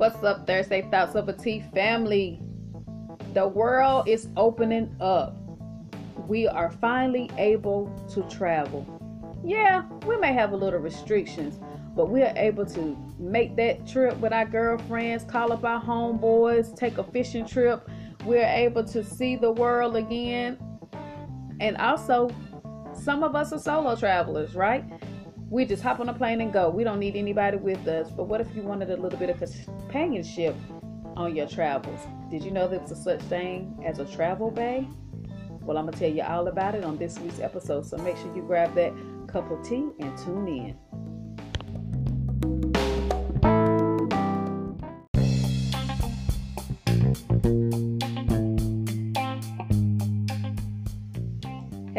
What's up, Thursday Thoughts Over Tea family? The world is opening up. We are finally able to travel. Yeah, we may have a little restrictions, but we are able to make that trip with our girlfriends, call up our homeboys, take a fishing trip. We're able to see the world again. And also, some of us are solo travelers, right? We just hop on a plane and go. We don't need anybody with us. But what if you wanted a little bit of companionship on your travels? Did you know there's a such thing as a travel bae? Well, I'm going to tell you all about it on this week's episode. So make sure you grab that cup of tea and tune in.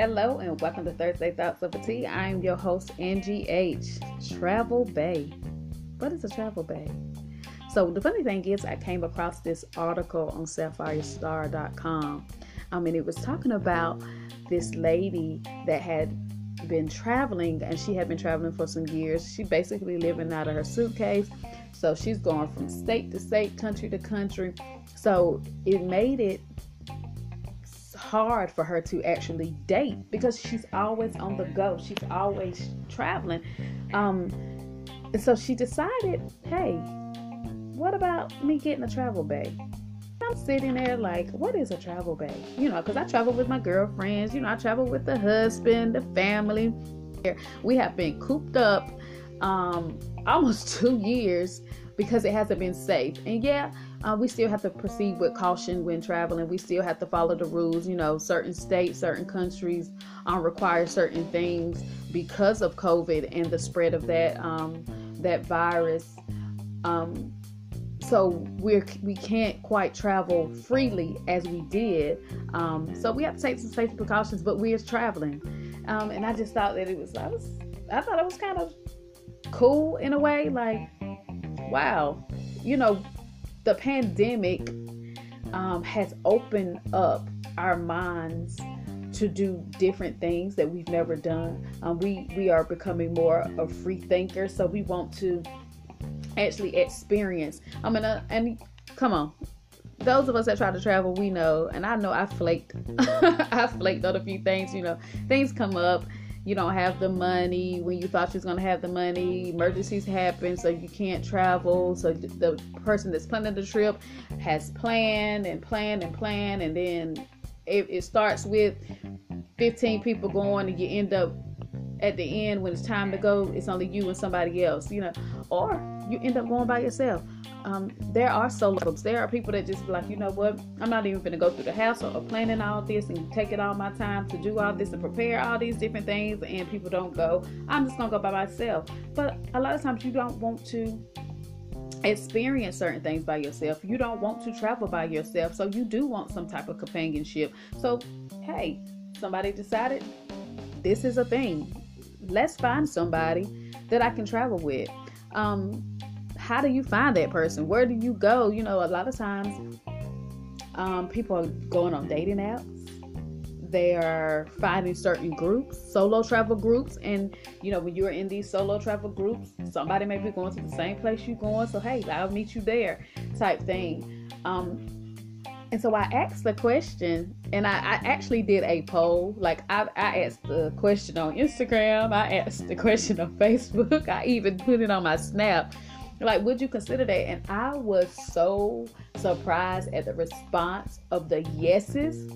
Hello and welcome to Thursday Thoughts Over Tea. I am your host, Angie H. Travel Bae. What is a travel bae? So the funny thing is, I came across this article on SapphireStar.com. I mean, it was talking about this lady that had been traveling, and she had been traveling for some years. She basically living out of her suitcase. So she's going from state to state, country to country. So it made it hard for her to actually date because she's always on the go. She's always traveling. Um, and so she decided, hey, what about me getting a travel bag? I'm sitting there like, what is a travel bag? You know, because I travel with my girlfriends. You know, I travel with the husband, the family. We have been cooped up um, almost two years because it hasn't been safe. And yeah, uh, we still have to proceed with caution when traveling. We still have to follow the rules. You know, certain states, certain countries um, require certain things because of COVID and the spread of that um, that virus. Um, so we're we can't quite travel freely as we did. Um, so we have to take some safety precautions, but we're traveling. Um, and I just thought that it was I was I thought it was kind of cool in a way, like wow, you know, the pandemic um, has opened up our minds to do different things that we've never done. Um, we we are becoming more of free thinkers, so we want to actually experience. I mean, uh, and come on, those of us that try to travel, we know, and I know I flaked. I flaked on a few things. You know, things come up you don't have the money when you thought you was going to have the money emergencies happen so you can't travel so the person that's planning the trip has planned and planned and planned and then it, it starts with 15 people going and you end up at the end when it's time to go it's only you and somebody else you know or you end up going by yourself um, there are solo groups. There are people that just like, you know what? I'm not even going to go through the hassle or planning all this and taking all my time to do all this and prepare all these different things. And people don't go. I'm just going to go by myself. But a lot of times you don't want to experience certain things by yourself. You don't want to travel by yourself. So you do want some type of companionship. So, hey, somebody decided this is a thing. Let's find somebody that I can travel with. Um, how do you find that person? Where do you go? You know, a lot of times um, people are going on dating apps. They are finding certain groups, solo travel groups, and you know when you're in these solo travel groups, somebody may be going to the same place you're going. So hey, I'll meet you there, type thing. Um, and so I asked the question, and I, I, actually did a poll. Like I, I asked the question on Instagram, I asked the question on Facebook, I even put it on my Snap like, would you consider that? And I was so surprised at the response of the yeses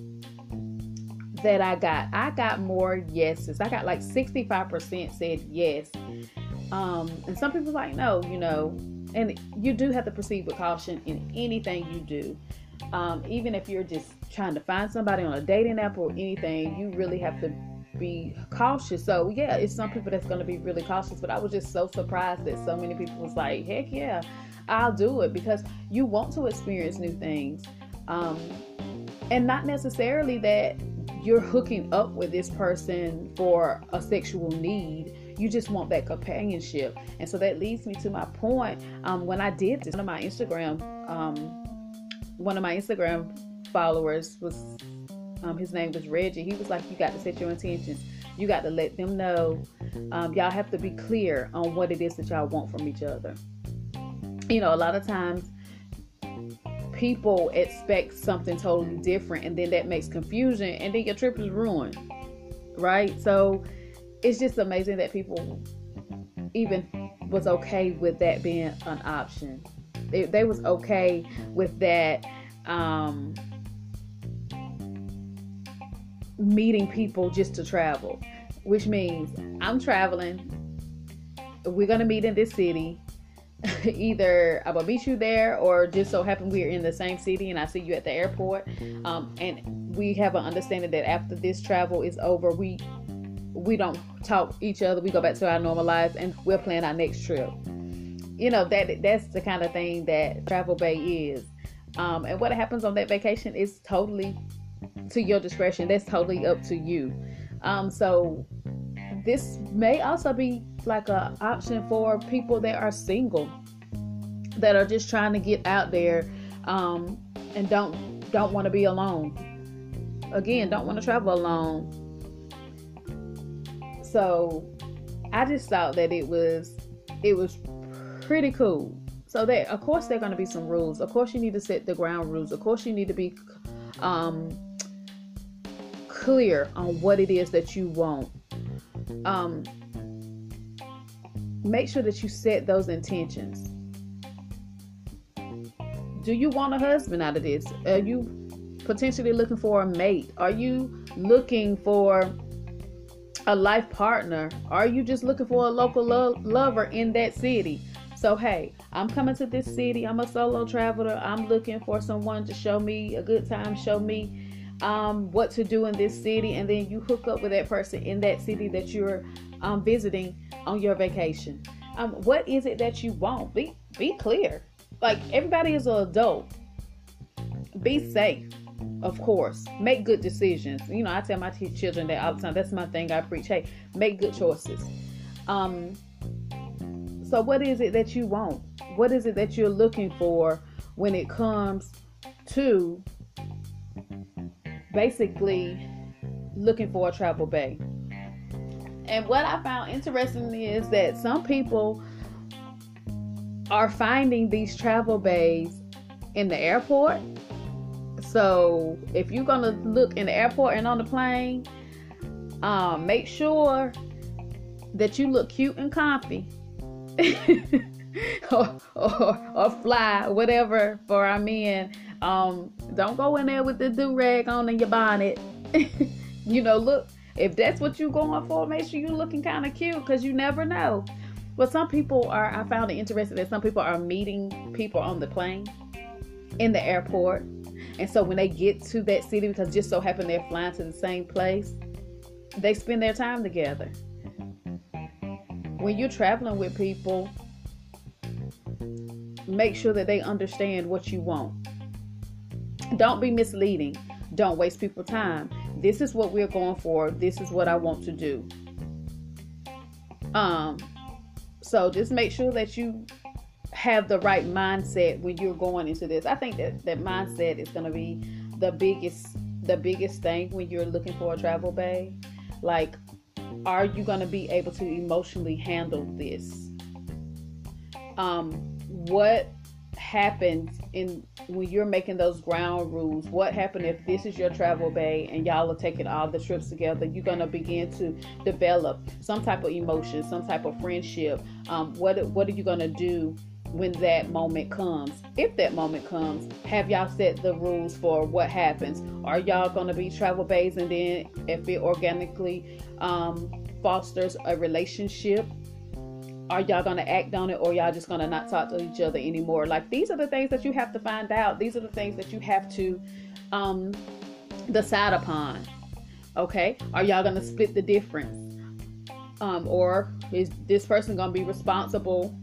that I got. I got more yeses. I got like 65% said yes. Um, and some people like, no, you know, and you do have to proceed with caution in anything you do. Um, even if you're just trying to find somebody on a dating app or anything, you really have to be cautious. So yeah, it's some people that's gonna be really cautious, but I was just so surprised that so many people was like, heck yeah, I'll do it because you want to experience new things. Um, and not necessarily that you're hooking up with this person for a sexual need. You just want that companionship. And so that leads me to my point. Um, when I did this, one of my Instagram, um, one of my Instagram followers was um, his name was Reggie. He was like, you got to set your intentions. You got to let them know. Um, y'all have to be clear on what it is that y'all want from each other. You know, a lot of times people expect something totally different and then that makes confusion and then your trip is ruined right so it's just amazing that people even was okay with that being an option they, they was okay with that um, meeting people just to travel which means i'm traveling we're gonna meet in this city either I'm gonna meet you there or just so happen we're in the same city and I see you at the airport. Um, and we have an understanding that after this travel is over, we we don't talk each other. We go back to our normal lives and we'll plan our next trip. You know that that's the kind of thing that Travel Bae is. Um, and what happens on that vacation is totally to your discretion. That's totally up to you. Um, so this may also be like a option for people that are single that are just trying to get out there um, and don't don't want to be alone. Again don't want to travel alone. So i just thought that it was it was pretty cool. So that of course there are going to be some rules. Of course you need to set the ground rules. Of course you need to be um, clear on what it is that you want um, make sure that you set those intentions. Do you want a husband out of this? Are you potentially looking for a mate? Are you looking for a life partner? Are you just looking for a local lo- lover in that city? So, hey, I'm coming to this city. I'm a solo traveler. I'm looking for someone to show me a good time, show me um, what to do in this city, and then you hook up with that person in that city that you're um, visiting on your vacation. Um, what is it that you want? Be be clear. Like everybody is an adult. Be safe, of course. Make good decisions. You know, I tell my t- children that all the time. That's my thing. I preach. Hey, make good choices. Um. So, what is it that you want? What is it that you're looking for when it comes to basically looking for a travel bae. And what I found interesting is that some people are finding these travel baes in the airport. So if you're gonna look in the airport and on the plane, um, make sure that you look cute and comfy. or, or, or fly, whatever for our men um, don't go in there with the do rag on in your bonnet. you know, look, if that's what you're going for, make sure you're looking kind of cute because you never know. Well, some people are, I found it interesting that some people are meeting people on the plane, in the airport. And so when they get to that city, because just so happen they're flying to the same place, they spend their time together. When you're traveling with people, make sure that they understand what you want don't be misleading. Don't waste people's time. This is what we're going for. This is what I want to do. Um, so just make sure that you have the right mindset when you're going into this. I think that that mindset is going to be the biggest the biggest thing when you're looking for a travel bae. Like, are you going to be able to emotionally handle this? Um, what happens in when you're making those ground rules what happened if this is your travel bae and y'all are taking all the trips together you're going to begin to develop some type of emotion some type of friendship. Um, what what are you going to do when that moment comes? If that moment comes have y'all set the rules for what happens. Are y'all going to be travel baes and then if it organically um, fosters a relationship are y'all gonna act on it or y'all just gonna not talk to each other anymore? Like these are the things that you have to find out. These are the things that you have to um decide upon okay? Are y'all gonna split the difference? Um or is this person gonna be responsible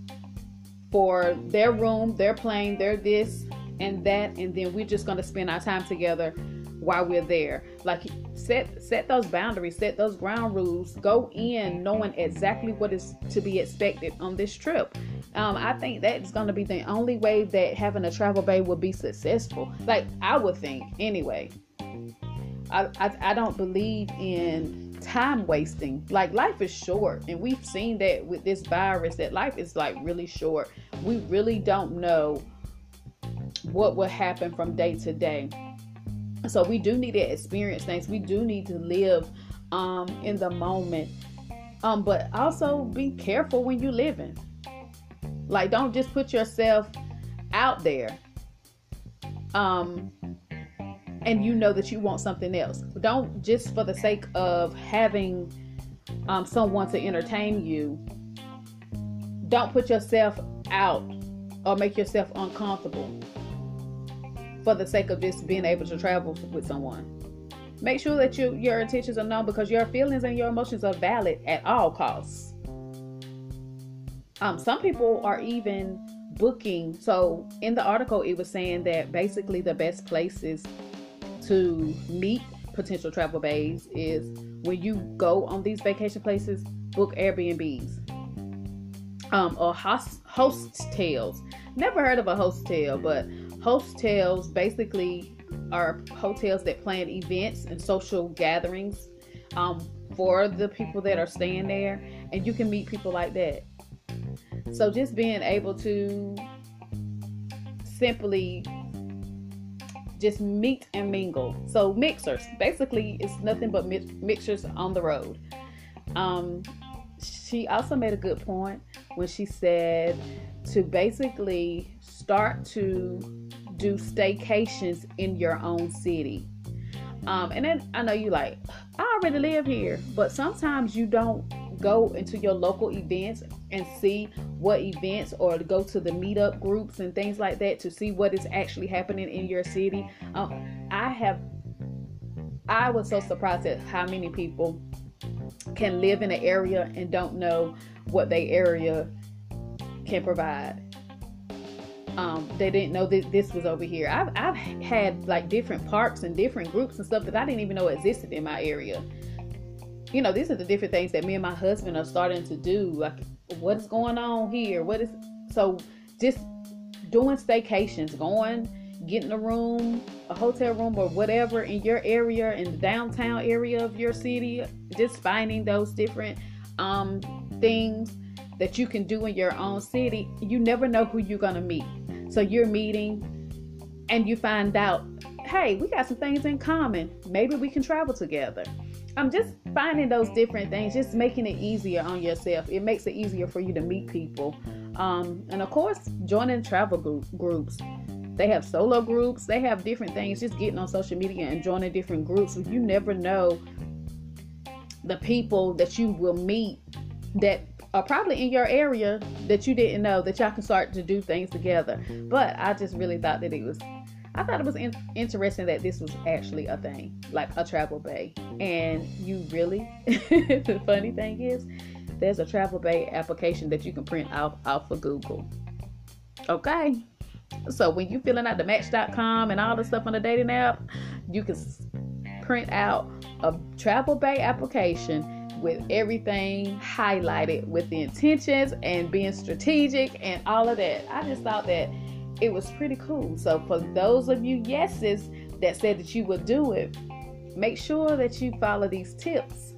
for their room their plane their this and that and then we're just gonna spend our time together while we're there. Like set set those boundaries, set those ground rules. Go in knowing exactly what is to be expected on this trip. Um, I think that's going to be the only way that having a travel bae will be successful. Like I would think, anyway. I, I, I don't believe in time wasting. Like life is short, and we've seen that with this virus that life is like really short. We really don't know what will happen from day to day. So we do need to experience things. We do need to live um, in the moment. Um, but also be careful when you're living. Like, don't just put yourself out there. Um, and you know that you want something else. Don't just for the sake of having um, someone to entertain you. Don't put yourself out or make yourself uncomfortable for the sake of just being able to travel with someone. Make sure that you, your intentions are known because your feelings and your emotions are valid at all costs. Um, some people are even booking. So in the article, it was saying that basically the best places to meet potential travel baes is when you go on these vacation places, book Airbnbs um, or host hostels. Never heard of a hostel, but hostels basically are hotels that plan events and social gatherings um, for the people that are staying there, and you can meet people like that. So just being able to simply just meet and mingle. So mixers, basically, it's nothing but mixers on the road. Um, she also made a good point when she said to basically start to do staycations in your own city. Um, and then I know you like, I already live here, but sometimes you don't go into your local events and see what events or go to the meetup groups and things like that to see what is actually happening in your city. Um, I have, I was so surprised at how many people can live in an area and don't know what their area can provide. Um, they didn't know that this was over here. I've, I've had like different parks and different groups and stuff that I didn't even know existed in my area you know, these are the different things that me and my husband are starting to do. Like, what is going on here? What is so just doing staycations, going, getting a room, a hotel room, or whatever in your area, in the downtown area of your city, just finding those different um, things that you can do in your own city. You never know who you're going to meet. So you're meeting and you find out, hey, we got some things in common. Maybe we can travel together. I'm just finding those different things, just making it easier on yourself. It makes it easier for you to meet people. Um, and of course, joining travel group, groups. They have solo groups, they have different things. Just getting on social media and joining different groups. You never know the people that you will meet that are probably in your area that you didn't know that y'all can start to do things together. But I just really thought that it was I thought it was in- interesting that this was actually a thing, like a travel bae. And you really, the funny thing is, there's a travel bae application that you can print out off of Google. Okay. So when you're filling out the match.com and all the stuff on the dating app, you can print out a travel bae application with everything highlighted with the intentions and being strategic and all of that. I just thought that it was pretty cool. So for those of you yeses that said that you would do it, make sure that you follow these tips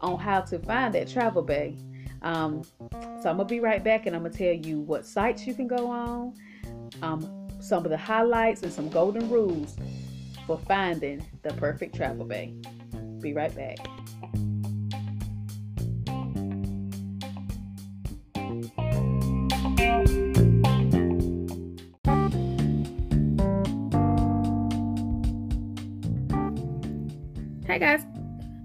on how to find that travel bae. Um, so I'm gonna be right back and I'm gonna tell you what sites you can go on, um, some of the highlights and some golden rules for finding the perfect travel bae. Be right back. Guys,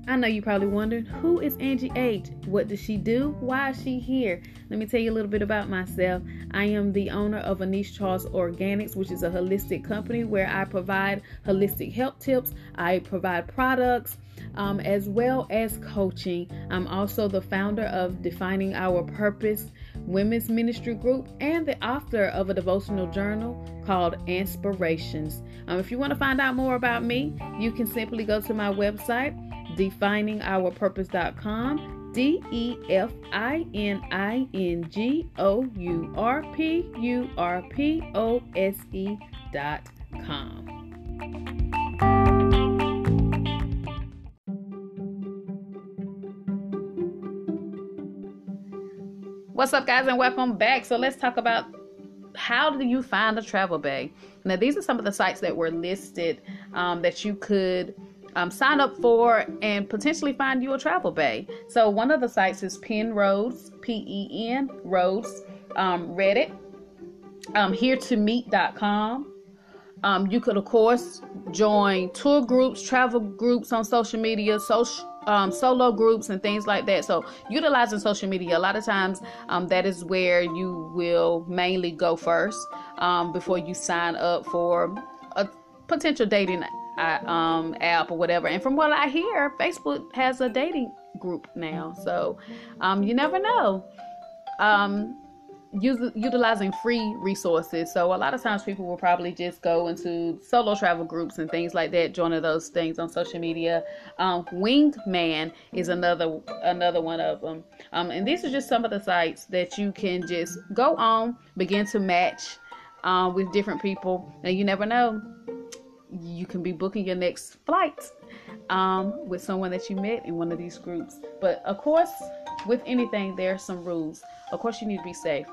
I know you probably wondered who is Angie H? What does she do? Why is she here? Let me tell you a little bit about myself. I am the owner of Anish Charles Organics, which is a holistic company where I provide holistic health tips. I provide products um, as well as coaching. I'm also the founder of Defining Our Purpose Women's Ministry Group and the author of a devotional journal called Inspirations. Um, if you want to find out more about me, you can simply go to my website, definingourpurpose.com. D E F I N I N G O U R P U R P O S E dot com. What's up, guys, and welcome back. So, let's talk about how do you find a travel bae? Now, these are some of the sites that were listed um, that you could um, sign up for and potentially find you a travel bae. So, one of the sites is Penrose, P E N, Roads, um, Reddit, um, here to meet.com. Um, you could, of course, join tour groups, travel groups on social media, social um, solo groups and things like that. So, utilizing social media, a lot of times um, that is where you will mainly go first um, before you sign up for a potential dating uh, um, app or whatever. And from what I hear, Facebook has a dating group now. So, um, you never know. Use, utilizing free resources. So a lot of times people will probably just go into solo travel groups and things like that, joining those things on social media. Um, Man is another another one of them. Um, and these are just some of the sites that you can just go on, begin to match um, with different people, and you never know. You can be booking your next flight um, with someone that you met in one of these groups. But of course, with anything, there are some rules. Of course, you need to be safe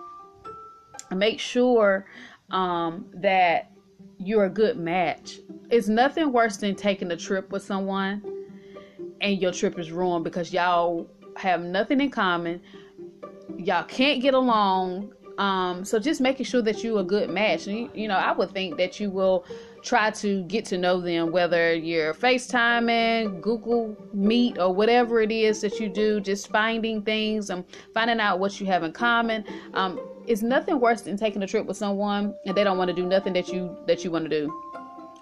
make sure um, that you're a good match. It's nothing worse than taking a trip with someone and your trip is ruined because y'all have nothing in common. Y'all can't get along. Um, so just making sure that you a good match. You, you know, I would think that you will try to get to know them, whether you're FaceTiming, Google Meet, or whatever it is that you do, just finding things and finding out what you have in common. Um, it's nothing worse than taking a trip with someone and they don't want to do nothing that you that you want to do.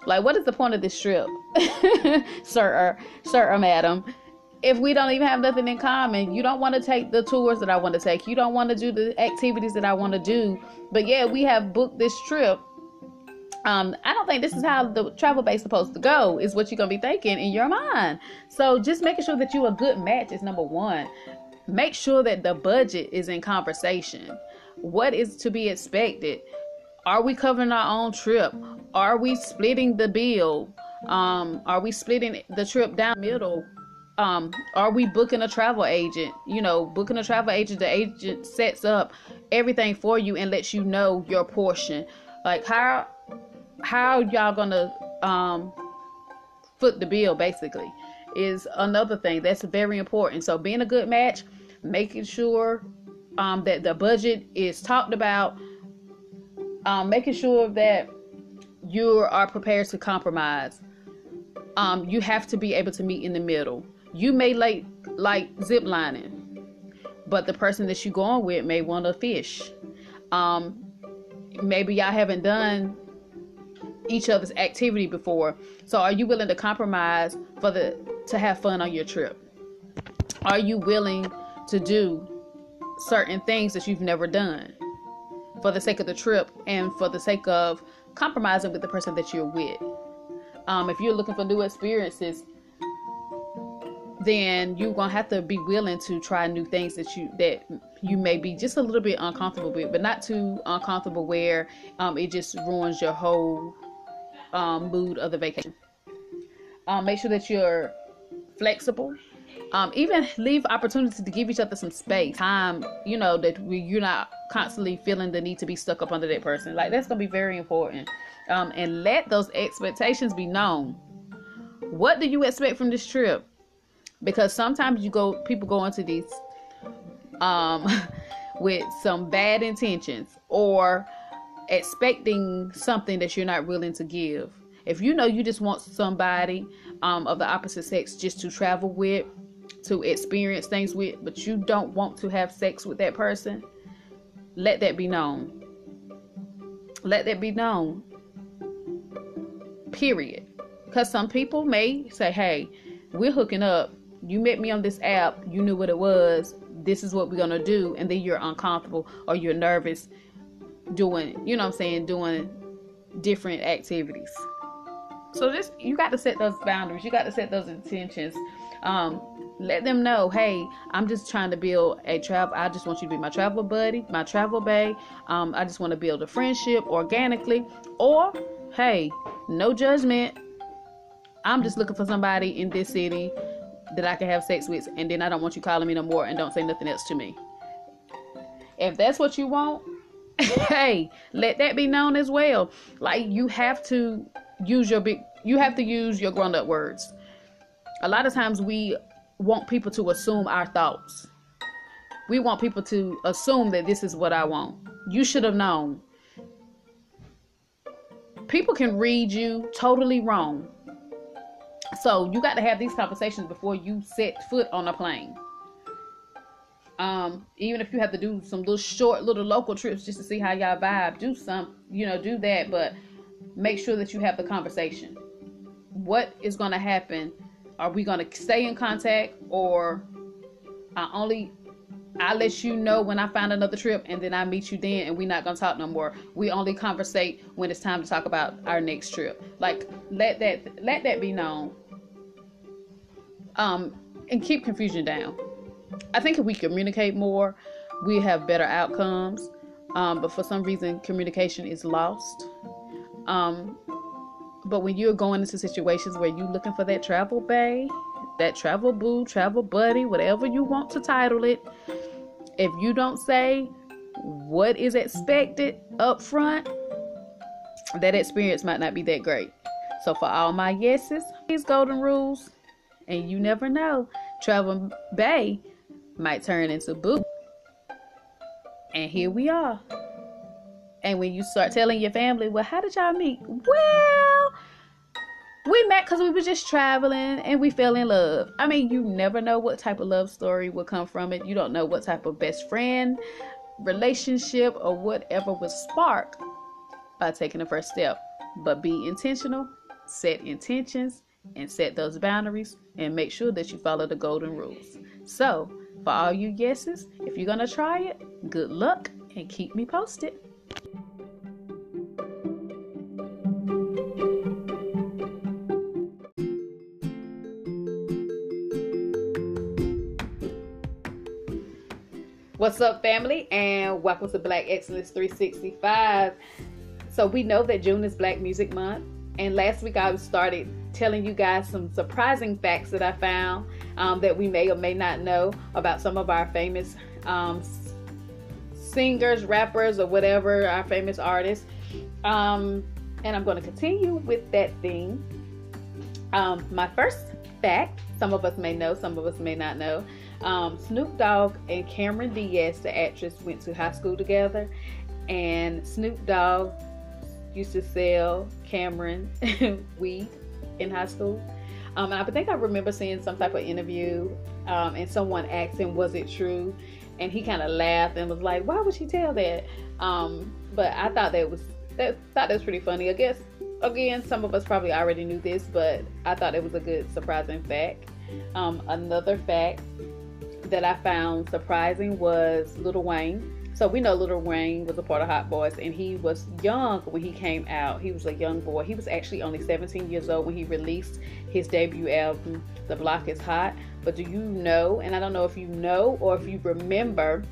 Like, what is the point of this trip, sir, sir, or madam? If we don't even have nothing in common, you don't want to take the tours that I want to take. You don't want to do the activities that I want to do. But yeah, we have booked this trip. Um, I don't think this is how the travel base supposed to go. Is what you're gonna be thinking in your mind. So just making sure that you a good match is number one. Make sure that the budget is in conversation what is to be expected? Are we covering our own trip? Are we splitting the bill? Um, are we splitting the trip down middle? Um, are we booking a travel agent? You know, booking a travel agent, the agent sets up everything for you and lets you know your portion. Like how how y'all gonna um foot the bill basically is another thing that's very important. So being a good match, making sure um, that the budget is talked about, um, making sure that you are prepared to compromise. Um, you have to be able to meet in the middle. You may like like zip lining, but the person that you're going with may want to fish. Um, maybe y'all haven't done each other's activity before. So are you willing to compromise for the to have fun on your trip? Are you willing to do certain things that you've never done for the sake of the trip and for the sake of compromising with the person that you're with. Um, if you're looking for new experiences, then you're gonna have to be willing to try new things that you that you may be just a little bit uncomfortable with, but not too uncomfortable where um, it just ruins your whole um, mood of the vacation. Um, make sure that you're flexible um, even leave opportunity to give each other some space, time, you know, that we, you're not constantly feeling the need to be stuck up under that person. Like that's gonna be very important. Um, and let those expectations be known. What do you expect from this trip? Because sometimes you go, people go into these um, with some bad intentions or expecting something that you're not willing to give. If you know you just want somebody um, of the opposite sex just to travel with, to experience things with, but you don't want to have sex with that person, let that be known. Let that be known. Period. Because some people may say, hey, we're hooking up. You met me on this app. You knew what it was. This is what we're to do. And then you're uncomfortable or you're nervous doing, you know what I'm saying, doing different activities. So just you got to set those boundaries. You got to set those intentions. Um, let them know, hey, I'm just trying to build a travel. I just want you to be my travel buddy, my travel bae. Um, I just want to build a friendship organically. Or, hey, no judgment. I'm just looking for somebody in this city that I can have sex with, and then I don't want you calling me no more and don't say nothing else to me. If that's what you want, hey, let that be known as well. Like you have to use your big you have to use your grown up words. A lot of times we want people to assume our thoughts. We want people to assume that this is what I want. You should have known. People can read you totally wrong. So you got to have these conversations before you set foot on a plane. Um, even if you have to do some little short little local trips just to see how y'all vibe, do some, you know, do that, but make sure that you have the conversation. What is going to happen? Are we going to stay in contact or I only I let you know when I find another trip and then I meet you then and we're not gonna talk no more. We only conversate when it's time to talk about our next trip. Like let that let that be known. Um and keep confusion down. I think if we communicate more, we have better outcomes. Um, but for some reason, communication is lost. Um, but when you're going into situations where you're looking for that travel bae, that travel boo, travel buddy, whatever you want to title it, if you don't say what is expected up front, that experience might not be that great. So for all my yeses, these golden rules, and you never know, travel bae might turn into boo. And here we are. And when you start telling your family, well, how did y'all meet? Well, we met because we were just traveling and we fell in love. I mean, you never know what type of love story will come from it. You don't know what type of best friend relationship or whatever will spark by taking the first step. But be intentional, set intentions, and set those boundaries, and make sure that you follow the golden rules. So, for all you yeses, if you're going to try it, good luck and keep me posted. What's up, family, and welcome to Black Excellence 365. So, we know that June is Black Music Month, and last week I started telling you guys some surprising facts that I found um, that we may or may not know about some of our famous um, singers, rappers, or whatever, our famous artists. Um, and I'm going to continue with that theme. Um, my first fact, some of us may know, some of us may not know. Um, Snoop Dogg and Cameron Diaz, the actress, went to high school together, and Snoop Dogg used to sell Cameron weed in high school. Um, and I think I remember seeing some type of interview, um, and someone asked him, "Was it true?" And he kind of laughed and was like, "Why would she tell that?" Um, but I thought that was that thought that was pretty funny. I guess again, some of us probably already knew this, but I thought it was a good surprising fact. Um, another fact that I found surprising was Lil Wayne so we know Lil Wayne was a part of Hot Boys, and he was young when he came out. He was a young boy. He was actually only 17 years old when he released his debut album, The Block Is Hot. But do you know, and I don't know if you know or if you remember,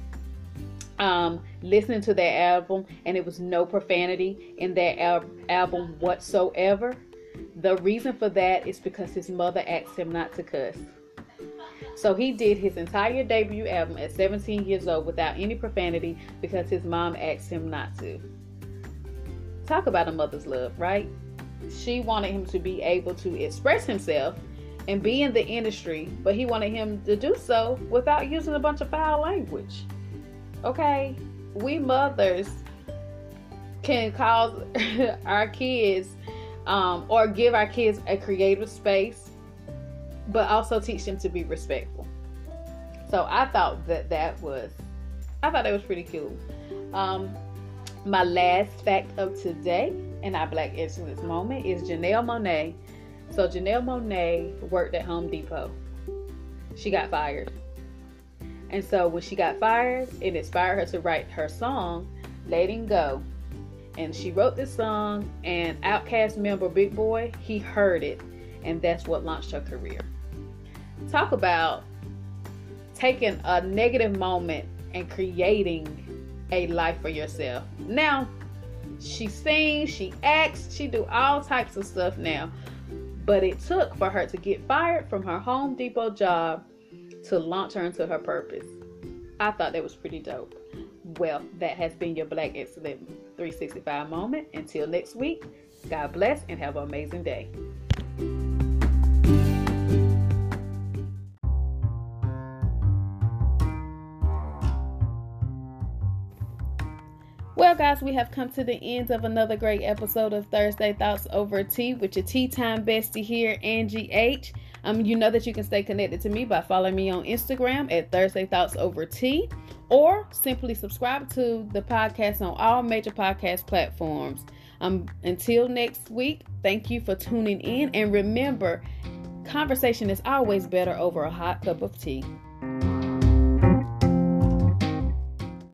um, listening to that album, and it was no profanity in that al- album whatsoever. The reason for that is because his mother asked him not to cuss. So he did his entire debut album at 17 years old without any profanity because his mom asked him not to. Talk about a mother's love, right? She wanted him to be able to express himself and be in the industry, but he wanted him to do so without using a bunch of foul language. Okay? We mothers can cause our kids um, or give our kids a creative space but also teach them to be respectful. So I thought that that was, I thought that was pretty cool. Um, my last fact of today in our Black Excellence moment is Janelle Monáe. So Janelle Monáe worked at Home Depot. She got fired. And so when she got fired, it inspired her to write her song, Letting Go. And she wrote this song, and OutKast member Big Boi, he heard it, and that's what launched her career talk about taking a negative moment and creating a life for yourself. Now, she sings, she acts, she do all types of stuff now. But it took for her to get fired from her Home Depot job to launch her into her purpose. I thought that was pretty dope. Well, that has been your Black Excellent 365 moment. Until next week, God bless and have an amazing day. We have come to the end of another great episode of Thursday Thoughts Over Tea with your tea time bestie here, Angie H. Um, you know that you can stay connected to me by following me on Instagram at Thursday Thoughts Over Tea, or simply subscribe to the podcast on all major podcast platforms. Um, until next week, thank you for tuning in, and remember, conversation is always better over a hot cup of tea.